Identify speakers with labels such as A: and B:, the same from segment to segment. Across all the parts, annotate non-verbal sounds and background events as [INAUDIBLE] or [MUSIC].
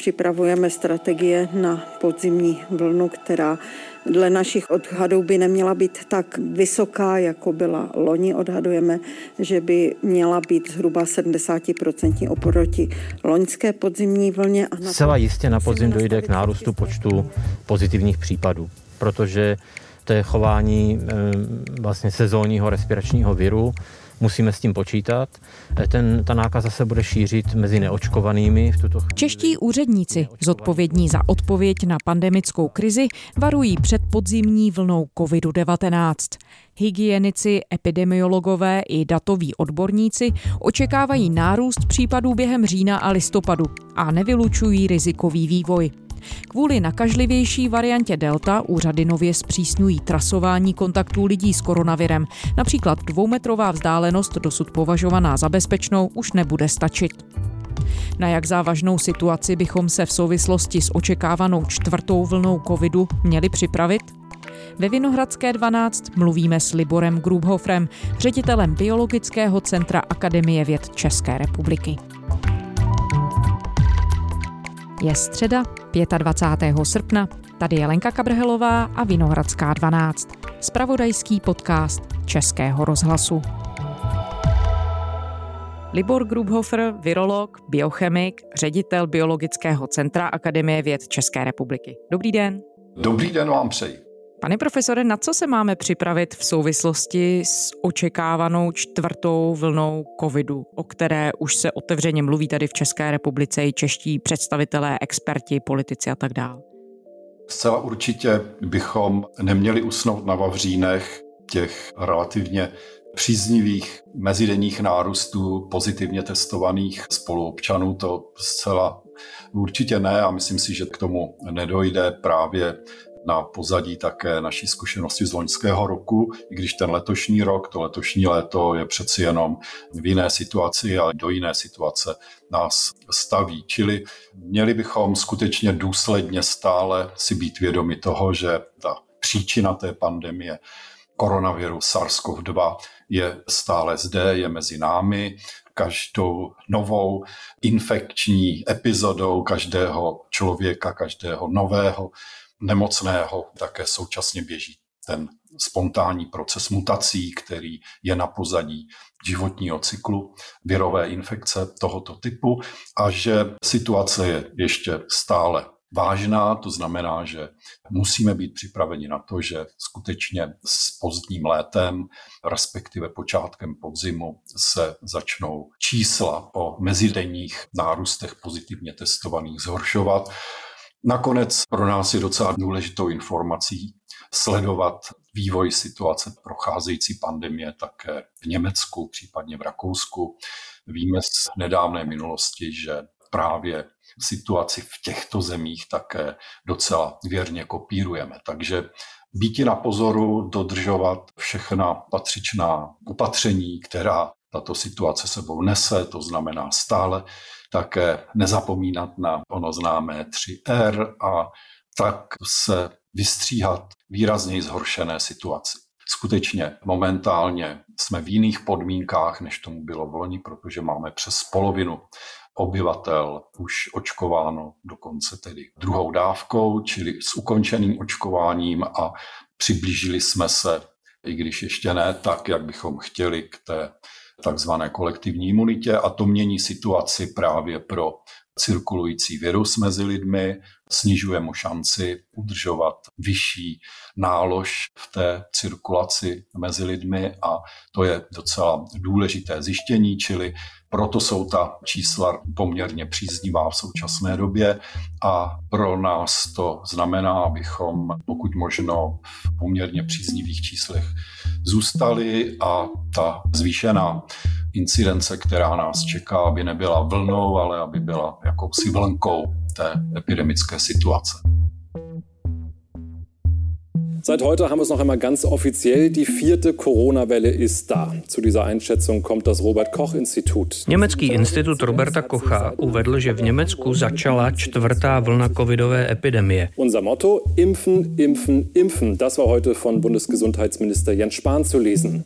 A: připravujeme strategie na podzimní vlnu, která dle našich odhadů by neměla být tak vysoká, jako byla loni. Odhadujeme, že by měla být zhruba 70% oproti loňské podzimní vlně.
B: A na Zcela jistě na podzim dojde k nárůstu počtu pozitivních případů, protože to je chování eh, vlastně sezónního respiračního viru, musíme s tím počítat. Eh, ten, ta nákaza se bude šířit mezi neočkovanými v tuto chvíli.
C: Čeští úředníci, zodpovědní za odpověď na pandemickou krizi, varují před podzimní vlnou COVID-19. Hygienici, epidemiologové i datoví odborníci očekávají nárůst případů během října a listopadu a nevylučují rizikový vývoj. Kvůli nakažlivější variantě Delta úřady nově zpřísňují trasování kontaktů lidí s koronavirem. Například dvoumetrová vzdálenost dosud považovaná za bezpečnou už nebude stačit. Na jak závažnou situaci bychom se v souvislosti s očekávanou čtvrtou vlnou covidu měli připravit? Ve Vinohradské 12 mluvíme s Liborem Grubhofrem, ředitelem Biologického centra Akademie věd České republiky. Je středa 25. srpna. Tady je Lenka Kabrhelová a Vinohradská 12. Spravodajský podcast Českého rozhlasu. Libor Grubhofer, virolog, biochemik, ředitel Biologického centra Akademie věd České republiky. Dobrý den.
D: Dobrý den vám přeji.
C: Pane profesore, na co se máme připravit v souvislosti s očekávanou čtvrtou vlnou covidu, o které už se otevřeně mluví tady v České republice i čeští představitelé, experti, politici a tak dále?
D: Zcela určitě bychom neměli usnout na Vavřínech těch relativně příznivých mezidenních nárůstů pozitivně testovaných spoluobčanů. To zcela určitě ne a myslím si, že k tomu nedojde právě na pozadí také naší zkušenosti z loňského roku, i když ten letošní rok, to letošní léto je přeci jenom v jiné situaci a do jiné situace nás staví. Čili měli bychom skutečně důsledně stále si být vědomi toho, že ta příčina té pandemie koronaviru SARS-CoV-2 je stále zde, je mezi námi. Každou novou infekční epizodou každého člověka, každého nového nemocného také současně běží ten spontánní proces mutací, který je na pozadí životního cyklu virové infekce tohoto typu a že situace je ještě stále vážná, to znamená, že musíme být připraveni na to, že skutečně s pozdním létem, respektive počátkem podzimu, se začnou čísla o mezidenních nárůstech pozitivně testovaných zhoršovat Nakonec pro nás je docela důležitou informací sledovat vývoj situace procházející pandemie také v Německu, případně v Rakousku. Víme z nedávné minulosti, že právě situaci v těchto zemích také docela věrně kopírujeme. Takže býti na pozoru, dodržovat všechna patřičná opatření, která tato situace sebou nese, to znamená stále také nezapomínat na ono známé 3R a tak se vystříhat výrazněji zhoršené situaci. Skutečně momentálně jsme v jiných podmínkách, než tomu bylo v loni, protože máme přes polovinu obyvatel už očkováno dokonce tedy druhou dávkou, čili s ukončeným očkováním a přiblížili jsme se, i když ještě ne tak, jak bychom chtěli k té takzvané kolektivní imunitě a to mění situaci právě pro cirkulující virus mezi lidmi, snižuje mu šanci udržovat vyšší nálož v té cirkulaci mezi lidmi a to je docela důležité zjištění, čili proto jsou ta čísla poměrně příznivá v současné době a pro nás to znamená, abychom pokud možno v poměrně příznivých číslech zůstali a ta zvýšená incidence, která nás čeká, aby nebyla vlnou, ale aby byla jakousi vlnkou té epidemické situace.
E: Seit heute haben wir es noch einmal ganz offiziell. Die vierte Corona-Welle ist da. Zu dieser Einschätzung kommt das Robert-Koch-Institut.
F: Německý institut Roberta Kocha uvedl, že v Německu začala čtvrtá vlna covidové epidemie.
E: Unser Motto: Impfen, impfen, impfen. Das war heute von Bundesgesundheitsminister Jens Spahn zu lesen.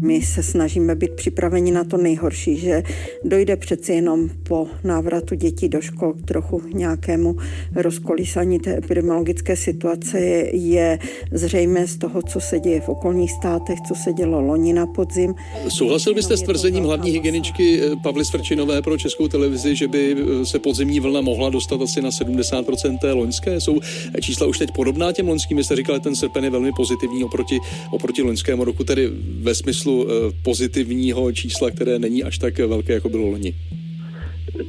A: My se snažíme být připraveni na to nejhorší, že dojde přeci jenom po návratu dětí do škol k trochu nějakému rozkolísání té epidemiologické situace. Je zřejmé z toho, co se děje v okolních státech, co se dělo loni na podzim.
G: Souhlasil byste s tvrzením hlavní hygieničky eh, Pavly Svrčinové pro českou televizi, že by eh, se podzimní vlna mohla dostat asi na 70% té loňské? Jsou čísla už teď podobná těm loňským? Jste říkali, ten srpen je velmi pozitivní oproti, oproti loňskému roku, tedy ve smyslu eh, pozitivního čísla, které není až tak velké, jako bylo loni?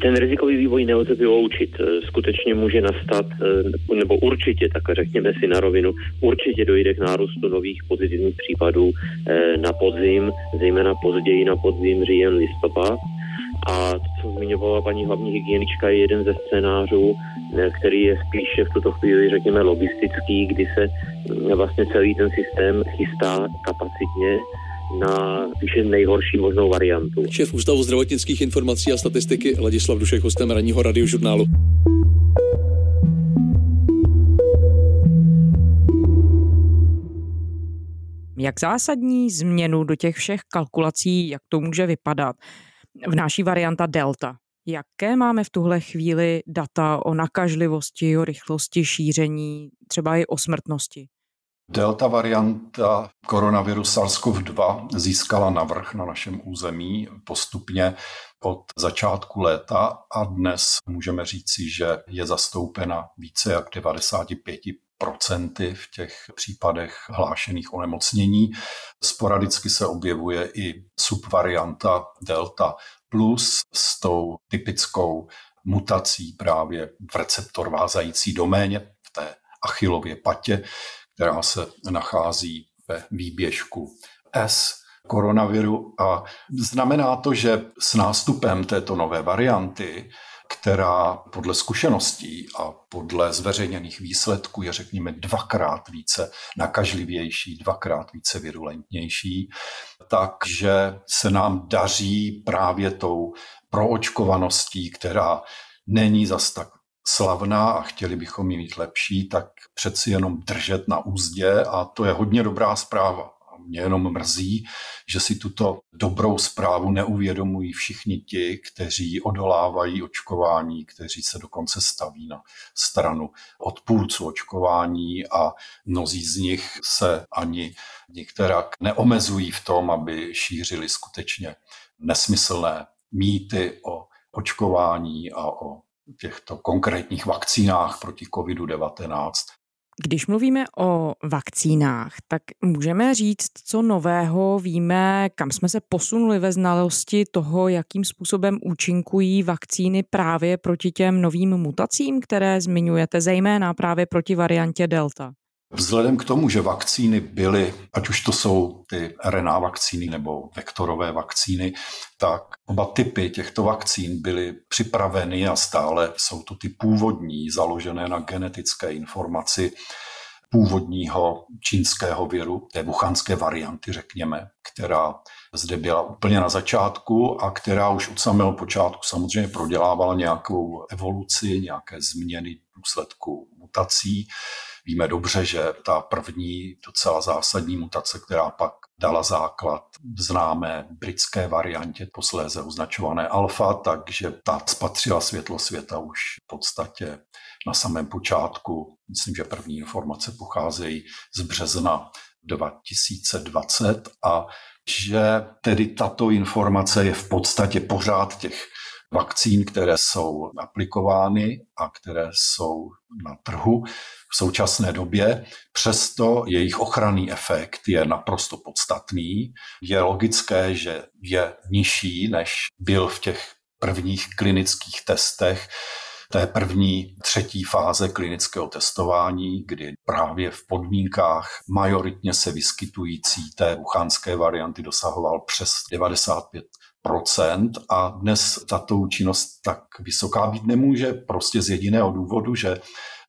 H: Ten rizikový vývoj nelze vyloučit. Skutečně může nastat, eh, nebo určitě, tak řekněme si na rovinu, určitě dojde k nárůstu nových pozitivních případů eh, na podzim, zejména později na podzim, říjen, listopad. A to, co zmiňovala paní hlavní hygienička, je jeden ze scénářů, eh, který je spíše v tuto chvíli, řekněme, logistický, kdy se vlastně celý ten systém chystá kapacitně na spíše nejhorší možnou variantu.
G: Šéf Ústavu zdravotnických informací a statistiky Ladislav Dušek, hostem ranního radiožurnálu.
C: Jak zásadní změnu do těch všech kalkulací, jak to může vypadat, vnáší varianta Delta? Jaké máme v tuhle chvíli data o nakažlivosti, o rychlosti šíření, třeba i o smrtnosti?
D: Delta varianta koronaviru SARS-CoV-2 získala navrh na našem území postupně od začátku léta a dnes můžeme říci, že je zastoupena více jak 95 procenty v těch případech hlášených onemocnění. Sporadicky se objevuje i subvarianta Delta plus s tou typickou mutací právě v receptor vázající doméně, v té achilově patě, která se nachází ve výběžku S koronaviru. A znamená to, že s nástupem této nové varianty která podle zkušeností a podle zveřejněných výsledků je, řekněme, dvakrát více nakažlivější, dvakrát více virulentnější, takže se nám daří právě tou proočkovaností, která není zas tak slavná a chtěli bychom ji mít lepší, tak přeci jenom držet na úzdě a to je hodně dobrá zpráva. A mě jenom mrzí, že si tuto dobrou zprávu neuvědomují všichni ti, kteří odolávají očkování, kteří se dokonce staví na stranu odpůrců očkování a mnozí z nich se ani některak neomezují v tom, aby šířili skutečně nesmyslné mýty o očkování a o těchto konkrétních vakcínách proti COVID-19.
C: Když mluvíme o vakcínách, tak můžeme říct, co nového víme, kam jsme se posunuli ve znalosti toho, jakým způsobem účinkují vakcíny právě proti těm novým mutacím, které zmiňujete, zejména právě proti variantě Delta.
D: Vzhledem k tomu, že vakcíny byly, ať už to jsou ty RNA vakcíny nebo vektorové vakcíny, tak oba typy těchto vakcín byly připraveny a stále jsou to ty původní, založené na genetické informaci původního čínského viru, té wuchanské varianty, řekněme, která zde byla úplně na začátku a která už od samého počátku samozřejmě prodělávala nějakou evoluci, nějaké změny v důsledku mutací. Víme dobře, že ta první docela zásadní mutace, která pak dala základ známé britské variantě, posléze označované alfa, takže ta spatřila světlo světa už v podstatě na samém počátku. Myslím, že první informace pocházejí z března 2020 a že tedy tato informace je v podstatě pořád těch vakcín, které jsou aplikovány a které jsou na trhu v současné době. Přesto jejich ochranný efekt je naprosto podstatný. Je logické, že je nižší, než byl v těch prvních klinických testech té první třetí fáze klinického testování, kdy právě v podmínkách majoritně se vyskytující té uchánské varianty dosahoval přes 95 a dnes tato účinnost tak vysoká být nemůže prostě z jediného důvodu, že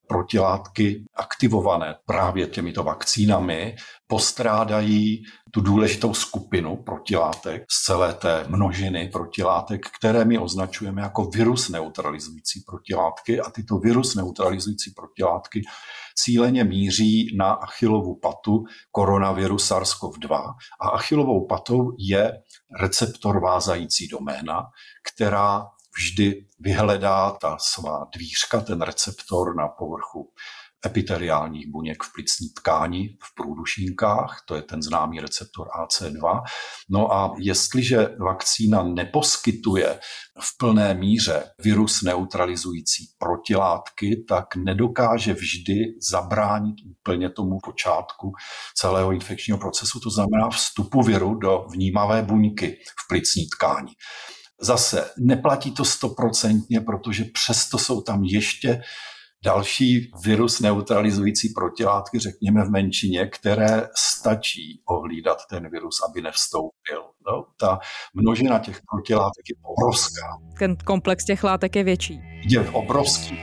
D: protilátky aktivované právě těmito vakcínami postrádají tu důležitou skupinu protilátek z celé té množiny protilátek, které my označujeme jako virus neutralizující protilátky. A tyto virus neutralizující protilátky cíleně míří na achilovu patu koronaviru SARS-CoV-2 a achilovou patou je receptor vázající doména, která vždy vyhledá ta svá dvířka, ten receptor na povrchu epiteliálních buněk v plicní tkáni, v průdušínkách, to je ten známý receptor AC2. No a jestliže vakcína neposkytuje v plné míře virus neutralizující protilátky, tak nedokáže vždy zabránit úplně tomu počátku celého infekčního procesu, to znamená vstupu viru do vnímavé buňky v plicní tkáni. Zase neplatí to stoprocentně, protože přesto jsou tam ještě další virus neutralizující protilátky, řekněme v menšině, které stačí ohlídat ten virus, aby nevstoupil. No, ta množina těch protilátek je obrovská.
C: Ten komplex těch látek je větší.
D: Je obrovský.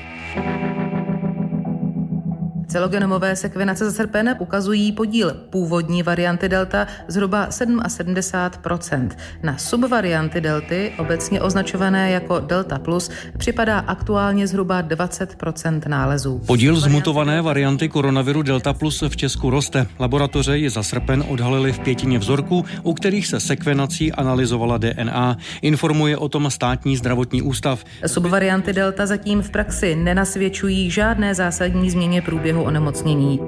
I: Celogenomové sekvenace za srpen ukazují podíl původní varianty delta zhruba 77% Na subvarianty delty, obecně označované jako delta plus, připadá aktuálně zhruba 20% nálezů.
F: Podíl zmutované varianty koronaviru delta plus v Česku roste. Laboratoře je za srpen odhalili v pětině vzorků, u kterých se sekvenací analyzovala DNA. Informuje o tom státní zdravotní ústav.
I: Subvarianty delta zatím v praxi nenasvědčují žádné zásadní změně průběhu onemocnění.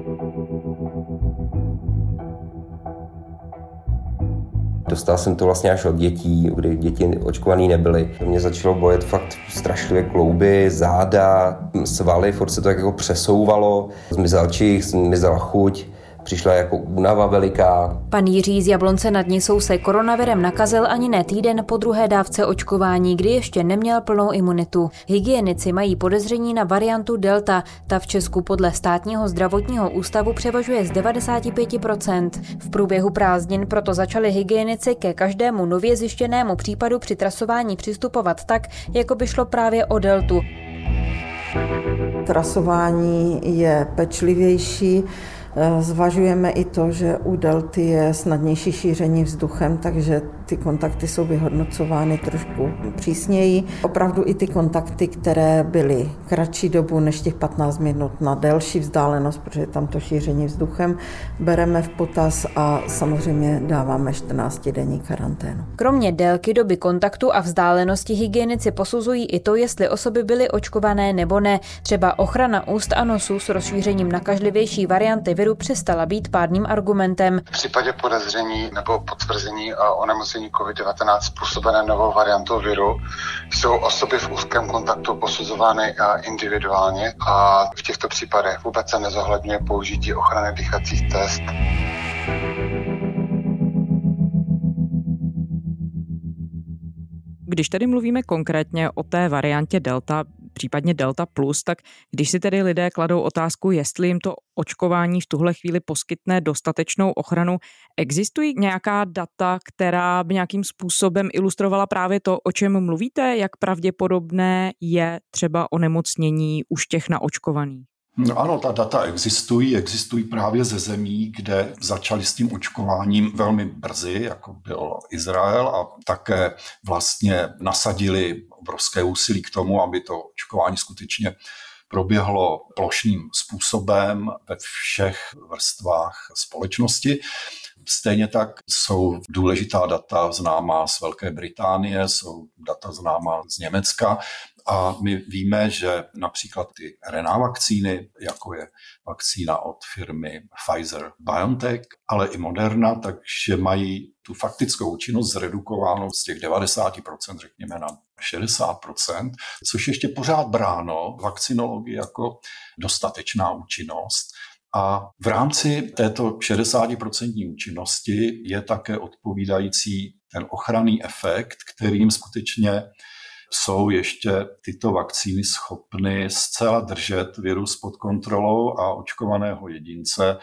J: Dostal jsem to vlastně až od dětí, kdy děti očkovaný nebyly. Mě začalo bojet fakt strašlivě klouby, záda, svaly, furt se to jako přesouvalo, zmizel čich, zmizela chuť přišla jako únava veliká.
K: Pan Jiří z Jablonce nad Nisou se koronavirem nakazil ani ne týden po druhé dávce očkování, kdy ještě neměl plnou imunitu. Hygienici mají podezření na variantu Delta. Ta v Česku podle státního zdravotního ústavu převažuje z 95%. V průběhu prázdnin proto začali hygienici ke každému nově zjištěnému případu při trasování přistupovat tak, jako by šlo právě o Deltu.
A: Trasování je pečlivější, zvažujeme i to, že u delty je snadnější šíření vzduchem, takže ty kontakty jsou vyhodnocovány trošku přísněji. Opravdu i ty kontakty, které byly kratší dobu než těch 15 minut na delší vzdálenost, protože tam to šíření vzduchem, bereme v potaz a samozřejmě dáváme 14 denní karanténu.
K: Kromě délky doby kontaktu a vzdálenosti hygienici posuzují i to, jestli osoby byly očkované nebo ne. Třeba ochrana úst a nosu s rozšířením nakažlivější varianty viru přestala být pádným argumentem.
L: V případě podezření nebo potvrzení onemocnění COVID-19 způsobené novou variantou viru jsou osoby v úzkém kontaktu posuzovány individuálně a v těchto případech vůbec se nezohledňuje použití ochrany dýchacích test.
C: Když tedy mluvíme konkrétně o té variantě Delta, případně Delta Plus, tak když si tedy lidé kladou otázku, jestli jim to očkování v tuhle chvíli poskytne dostatečnou ochranu, existují nějaká data, která by nějakým způsobem ilustrovala právě to, o čem mluvíte, jak pravděpodobné je třeba onemocnění už těch naočkovaných?
D: No ano, ta data existují, existují právě ze zemí, kde začali s tím očkováním velmi brzy, jako byl Izrael a také vlastně nasadili obrovské úsilí k tomu, aby to očkování skutečně proběhlo plošným způsobem ve všech vrstvách společnosti. Stejně tak jsou důležitá data známá z Velké Británie, jsou data známá z Německa a my víme, že například ty RNA vakcíny, jako je vakcína od firmy Pfizer BioNTech, ale i Moderna, takže mají tu faktickou účinnost zredukováno z těch 90%, řekněme, na 60%, což ještě pořád bráno vakcinologii jako dostatečná účinnost. A v rámci této 60% účinnosti je také odpovídající ten ochranný efekt, kterým skutečně jsou ještě tyto vakcíny schopny zcela držet virus pod kontrolou a očkovaného jedince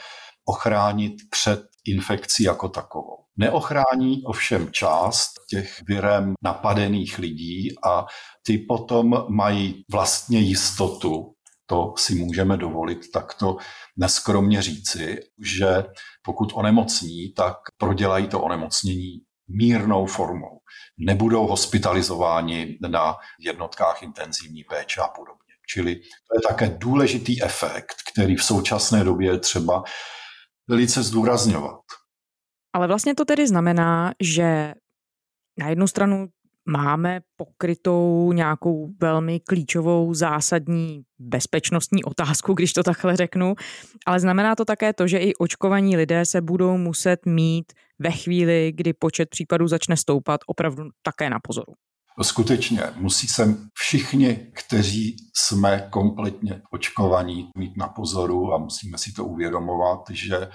D: ochránit před infekcí jako takovou. Neochrání ovšem část těch virem napadených lidí a ty potom mají vlastně jistotu, to si můžeme dovolit takto neskromně říci, že pokud onemocní, tak prodělají to onemocnění mírnou formou. Nebudou hospitalizováni na jednotkách intenzivní péče a podobně. Čili to je také důležitý efekt, který v současné době je třeba velice zdůrazňovat.
C: Ale vlastně to tedy znamená, že na jednu stranu máme pokrytou nějakou velmi klíčovou zásadní bezpečnostní otázku, když to takhle řeknu, ale znamená to také to, že i očkovaní lidé se budou muset mít ve chvíli, kdy počet případů začne stoupat, opravdu také na pozoru.
D: Skutečně musí se všichni, kteří jsme kompletně očkovaní, mít na pozoru a musíme si to uvědomovat, že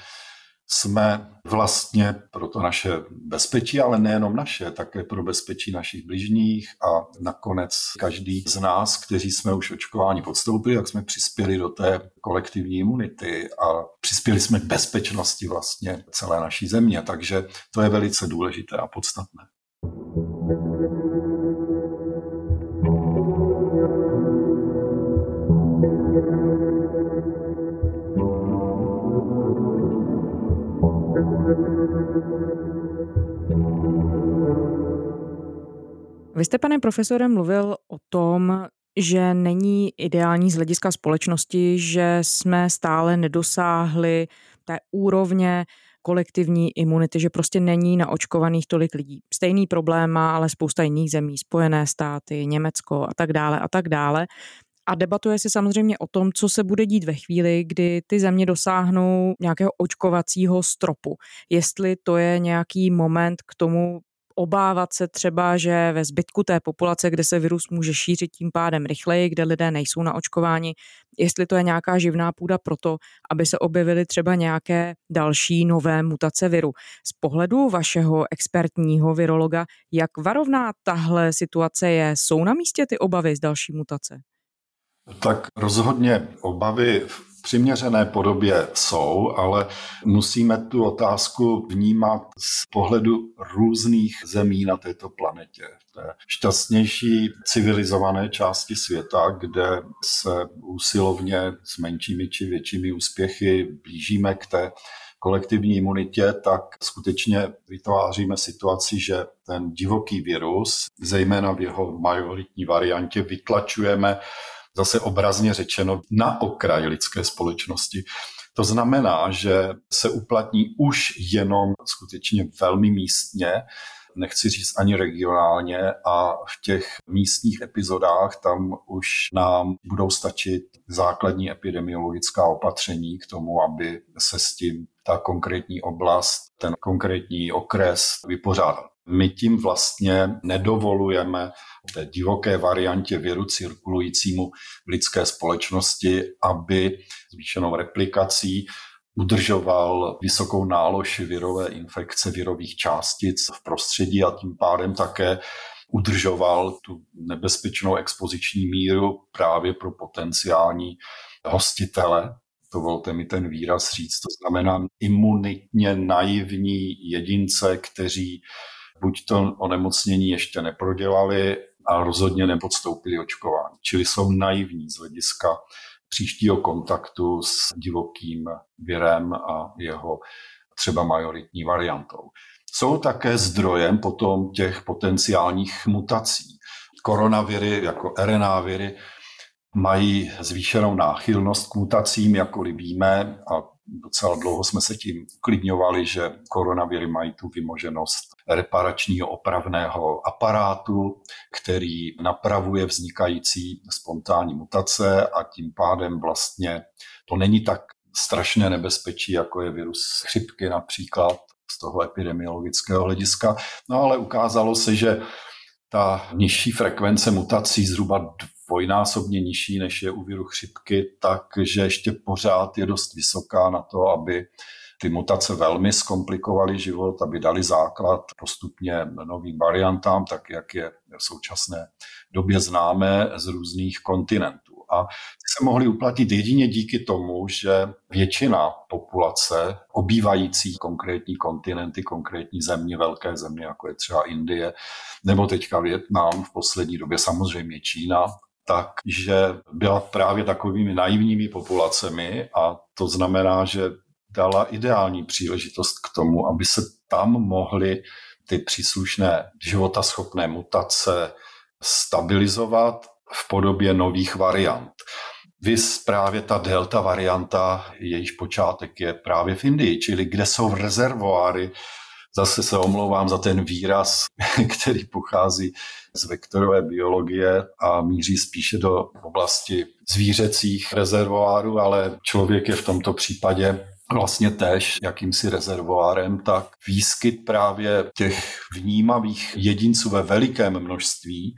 D: jsme vlastně pro to naše bezpečí, ale nejenom naše, také pro bezpečí našich bližních a nakonec každý z nás, kteří jsme už očkování podstoupili, jak jsme přispěli do té kolektivní imunity a přispěli jsme k bezpečnosti vlastně celé naší země. Takže to je velice důležité a podstatné.
C: Vy jste, pane profesore, mluvil o tom, že není ideální z hlediska společnosti, že jsme stále nedosáhli té úrovně kolektivní imunity, že prostě není naočkovaných tolik lidí. Stejný problém má ale spousta jiných zemí, Spojené státy, Německo a tak dále a tak dále. A debatuje se samozřejmě o tom, co se bude dít ve chvíli, kdy ty země dosáhnou nějakého očkovacího stropu. Jestli to je nějaký moment k tomu obávat se třeba, že ve zbytku té populace, kde se virus může šířit tím pádem rychleji, kde lidé nejsou na očkování, jestli to je nějaká živná půda pro to, aby se objevily třeba nějaké další nové mutace viru. Z pohledu vašeho expertního virologa, jak varovná tahle situace je? Jsou na místě ty obavy z další mutace?
D: Tak rozhodně obavy v přiměřené podobě jsou, ale musíme tu otázku vnímat z pohledu různých zemí na této planetě. V té šťastnější civilizované části světa, kde se úsilovně s menšími či většími úspěchy blížíme k té kolektivní imunitě, tak skutečně vytváříme situaci, že ten divoký virus, zejména v jeho majoritní variantě, vytlačujeme zase obrazně řečeno na okraj lidské společnosti. To znamená, že se uplatní už jenom skutečně velmi místně, nechci říct ani regionálně a v těch místních epizodách tam už nám budou stačit základní epidemiologická opatření k tomu, aby se s tím ta konkrétní oblast, ten konkrétní okres vypořádal. My tím vlastně nedovolujeme té divoké variantě viru cirkulujícímu v lidské společnosti, aby zvýšenou replikací udržoval vysokou nálož virové infekce virových částic v prostředí a tím pádem také udržoval tu nebezpečnou expoziční míru právě pro potenciální hostitele. Dovolte mi ten výraz říct, to znamená imunitně naivní jedince, kteří buď to onemocnění ještě neprodělali a rozhodně nepodstoupili očkování. Čili jsou naivní z hlediska příštího kontaktu s divokým virem a jeho třeba majoritní variantou. Jsou také zdrojem potom těch potenciálních mutací. Koronaviry jako RNA viry mají zvýšenou náchylnost k mutacím, jako víme, a docela dlouho jsme se tím uklidňovali, že koronaviry mají tu vymoženost reparačního opravného aparátu, který napravuje vznikající spontánní mutace a tím pádem vlastně to není tak strašné nebezpečí, jako je virus chřipky například z toho epidemiologického hlediska. No ale ukázalo se, že ta nižší frekvence mutací, zhruba dvojnásobně nižší, než je u viru chřipky, takže ještě pořád je dost vysoká na to, aby ty mutace velmi zkomplikovaly život, aby dali základ postupně novým variantám, tak jak je v současné době známé z různých kontinentů. A ty se mohly uplatit jedině díky tomu, že většina populace obývající konkrétní kontinenty, konkrétní země, velké země, jako je třeba Indie, nebo teďka Větnam, v poslední době samozřejmě Čína, tak, že byla právě takovými naivními populacemi a to znamená, že dala ideální příležitost k tomu, aby se tam mohly ty příslušné životaschopné mutace stabilizovat v podobě nových variant. Vys právě ta delta varianta, jejíž počátek je právě v Indii, čili kde jsou rezervoáry, zase se omlouvám za ten výraz, [LAUGHS] který pochází z vektorové biologie a míří spíše do oblasti zvířecích rezervoárů, ale člověk je v tomto případě vlastně též jakýmsi rezervoárem, tak výskyt právě těch vnímavých jedinců ve velikém množství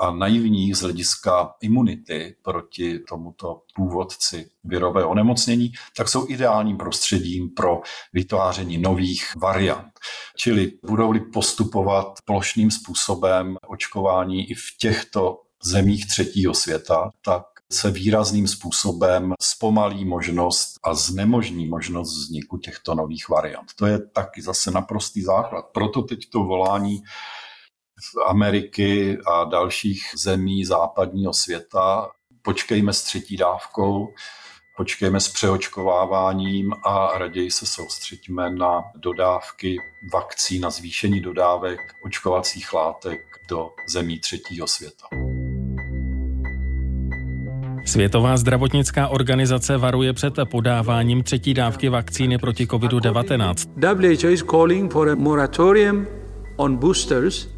D: a naivních z hlediska imunity proti tomuto původci virového onemocnění, tak jsou ideálním prostředím pro vytváření nových variant. Čili budou-li postupovat plošným způsobem očkování i v těchto zemích třetího světa, tak se výrazným způsobem zpomalí možnost a znemožní možnost vzniku těchto nových variant. To je taky zase naprostý základ. Proto teď to volání Ameriky a dalších zemí západního světa. Počkejme s třetí dávkou, počkejme s přeočkováváním a raději se soustředíme na dodávky vakcín, na zvýšení dodávek očkovacích látek do zemí třetího světa.
M: Světová zdravotnická organizace varuje před podáváním třetí dávky vakcíny proti COVID-19.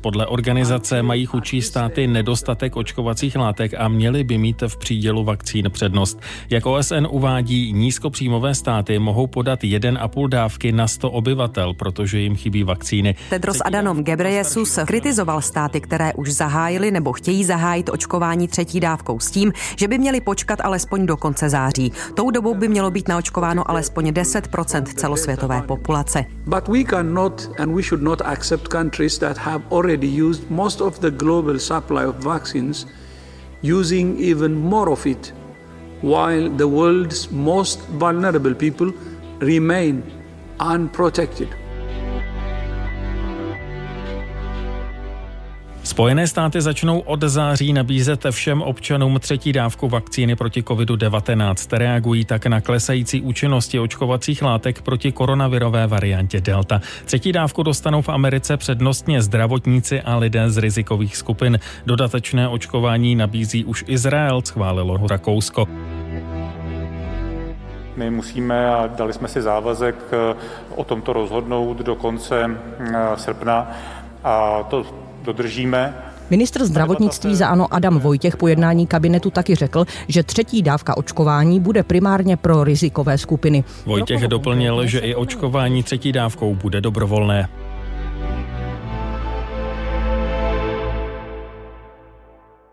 M: Podle organizace mají chudší státy nedostatek očkovacích látek a měly by mít v přídělu vakcín přednost. Jak OSN uvádí, nízkopříjmové státy mohou podat 1,5 dávky na 100 obyvatel, protože jim chybí vakcíny.
N: Tedros Adhanom Ghebreyesus kritizoval státy, které už zahájily nebo chtějí zahájit očkování třetí dávkou s tím, že by měli počkat alespoň do konce září. Tou dobou by mělo být naočkováno alespoň 10% celosvětové populace. But we cannot and we should not accept countries that have already used most of the global supply of vaccines, using even more of it, while the world's most vulnerable people remain unprotected.
M: Spojené státy začnou od září nabízet všem občanům třetí dávku vakcíny proti COVID-19. Reagují tak na klesající účinnosti očkovacích látek proti koronavirové variantě Delta. Třetí dávku dostanou v Americe přednostně zdravotníci a lidé z rizikových skupin. Dodatečné očkování nabízí už Izrael, schválilo Rakousko.
O: My musíme a dali jsme si závazek eh, o tomto rozhodnout do konce eh, srpna a to dodržíme.
P: Ministr zdravotnictví za ANO Adam Vojtěch po jednání kabinetu taky řekl, že třetí dávka očkování bude primárně pro rizikové skupiny.
M: Vojtěch doplnil, že i očkování třetí dávkou bude dobrovolné.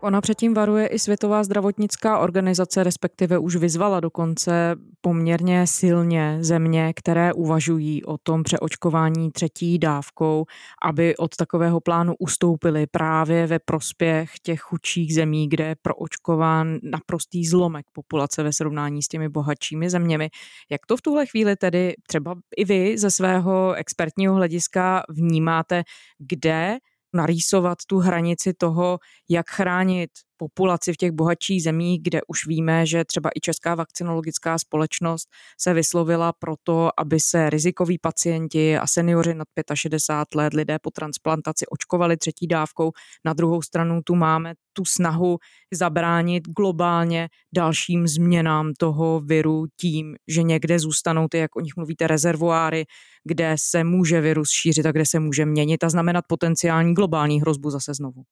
C: Ona předtím varuje i Světová zdravotnická organizace, respektive už vyzvala dokonce poměrně silně země, které uvažují o tom přeočkování třetí dávkou, aby od takového plánu ustoupili právě ve prospěch těch chudších zemí, kde je proočkován naprostý zlomek populace ve srovnání s těmi bohatšími zeměmi. Jak to v tuhle chvíli tedy třeba i vy ze svého expertního hlediska vnímáte, kde narýsovat tu hranici toho, jak chránit populaci v těch bohatších zemích, kde už víme, že třeba i Česká vakcinologická společnost se vyslovila pro to, aby se rizikoví pacienti a seniori nad 65 let, lidé po transplantaci očkovali třetí dávkou. Na druhou stranu tu máme tu snahu zabránit globálně dalším změnám toho viru tím, že někde zůstanou ty, jak o nich mluvíte, rezervoáry, kde se může virus šířit a kde se může měnit a znamenat potenciální globální hrozbu zase znovu.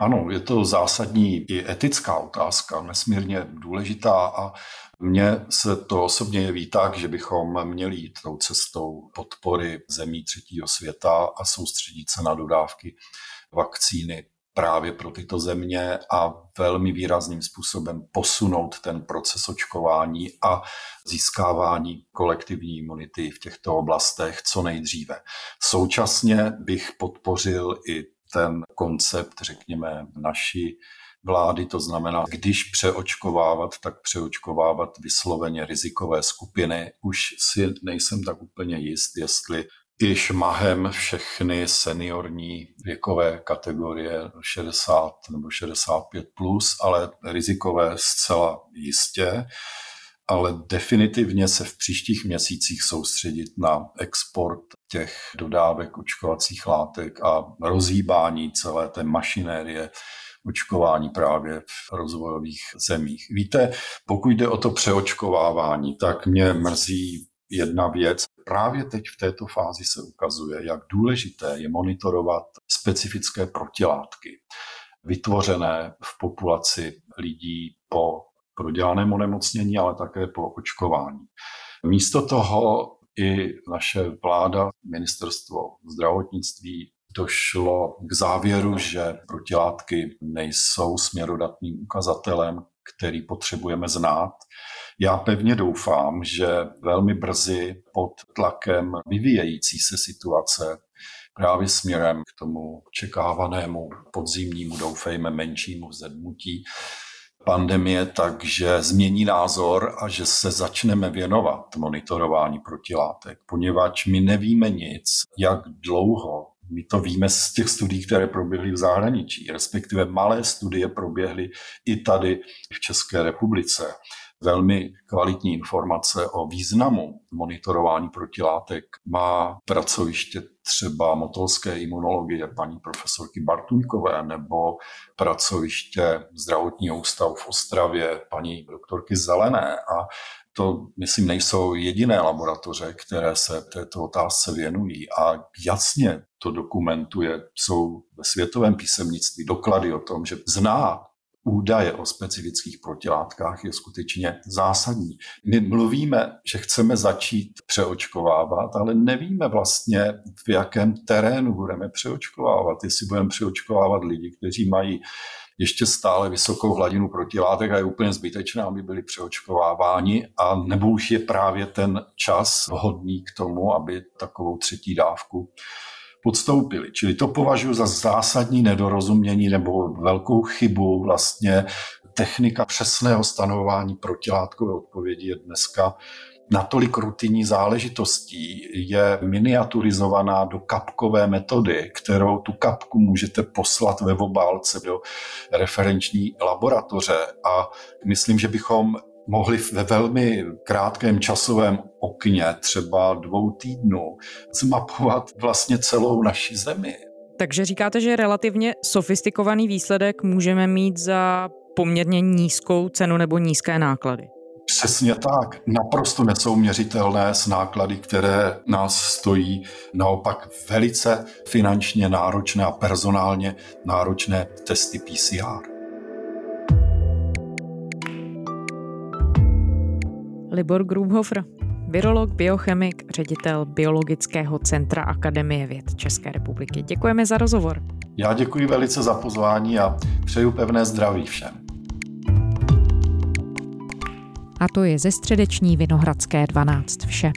D: Ano, je to zásadní i etická otázka, nesmírně důležitá a mně se to osobně jeví tak, že bychom měli jít tou cestou podpory zemí třetího světa a soustředit se na dodávky vakcíny právě pro tyto země a velmi výrazným způsobem posunout ten proces očkování a získávání kolektivní imunity v těchto oblastech co nejdříve. Současně bych podpořil i ten koncept, řekněme, naší vlády, to znamená, když přeočkovávat, tak přeočkovávat vysloveně rizikové skupiny. Už si nejsem tak úplně jist, jestli i šmahem všechny seniorní věkové kategorie 60 nebo 65 plus, ale rizikové zcela jistě ale definitivně se v příštích měsících soustředit na export těch dodávek očkovacích látek a rozhýbání celé té mašinérie očkování právě v rozvojových zemích. Víte, pokud jde o to přeočkovávání, tak mě mrzí jedna věc. Právě teď v této fázi se ukazuje, jak důležité je monitorovat specifické protilátky vytvořené v populaci lidí po prodělaném onemocnění, ale také po očkování. Místo toho i naše vláda, ministerstvo zdravotnictví došlo k závěru, že protilátky nejsou směrodatným ukazatelem, který potřebujeme znát. Já pevně doufám, že velmi brzy pod tlakem vyvíjející se situace právě směrem k tomu očekávanému podzimnímu, doufejme, menšímu zedmutí, pandemie, takže změní názor a že se začneme věnovat monitorování protilátek, poněvadž my nevíme nic, jak dlouho. My to víme z těch studií, které proběhly v zahraničí, respektive malé studie proběhly i tady v České republice. Velmi kvalitní informace o významu monitorování protilátek má pracoviště třeba motolské imunologie paní profesorky Bartuňkové nebo pracoviště zdravotního ústavu v Ostravě paní doktorky Zelené. A to, myslím, nejsou jediné laboratoře, které se této otázce věnují. A jasně to dokumentuje, jsou ve světovém písemnictví doklady o tom, že znát údaje o specifických protilátkách je skutečně zásadní. My mluvíme, že chceme začít přeočkovávat, ale nevíme vlastně, v jakém terénu budeme přeočkovávat. Jestli budeme přeočkovávat lidi, kteří mají ještě stále vysokou hladinu protilátek a je úplně zbytečné, aby byli přeočkováváni a nebo už je právě ten čas hodný k tomu, aby takovou třetí dávku podstoupili. Čili to považuji za zásadní nedorozumění nebo velkou chybu vlastně technika přesného stanovování protilátkové odpovědi je dneska natolik rutinní záležitostí je miniaturizovaná do kapkové metody, kterou tu kapku můžete poslat ve obálce do referenční laboratoře a myslím, že bychom mohli ve velmi krátkém časovém okně, třeba dvou týdnů, zmapovat vlastně celou naši zemi.
C: Takže říkáte, že relativně sofistikovaný výsledek můžeme mít za poměrně nízkou cenu nebo nízké náklady.
D: Přesně tak. Naprosto nesouměřitelné s náklady, které nás stojí. Naopak velice finančně náročné a personálně náročné testy PCR.
C: Libor Grubhofer, virolog, biochemik, ředitel Biologického centra Akademie věd České republiky. Děkujeme za rozhovor.
D: Já děkuji velice za pozvání a přeju pevné zdraví všem.
C: A to je ze středeční Vinohradské 12 vše.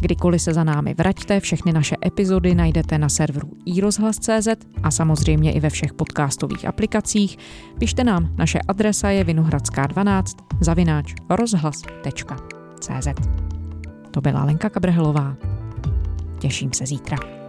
C: Kdykoliv se za námi vraťte, všechny naše epizody najdete na serveru iRozhlas.cz a samozřejmě i ve všech podcastových aplikacích. Pište nám, naše adresa je vinohradská12 zavináč rozhlas.cz To byla Lenka Kabrhelová. Těším se zítra.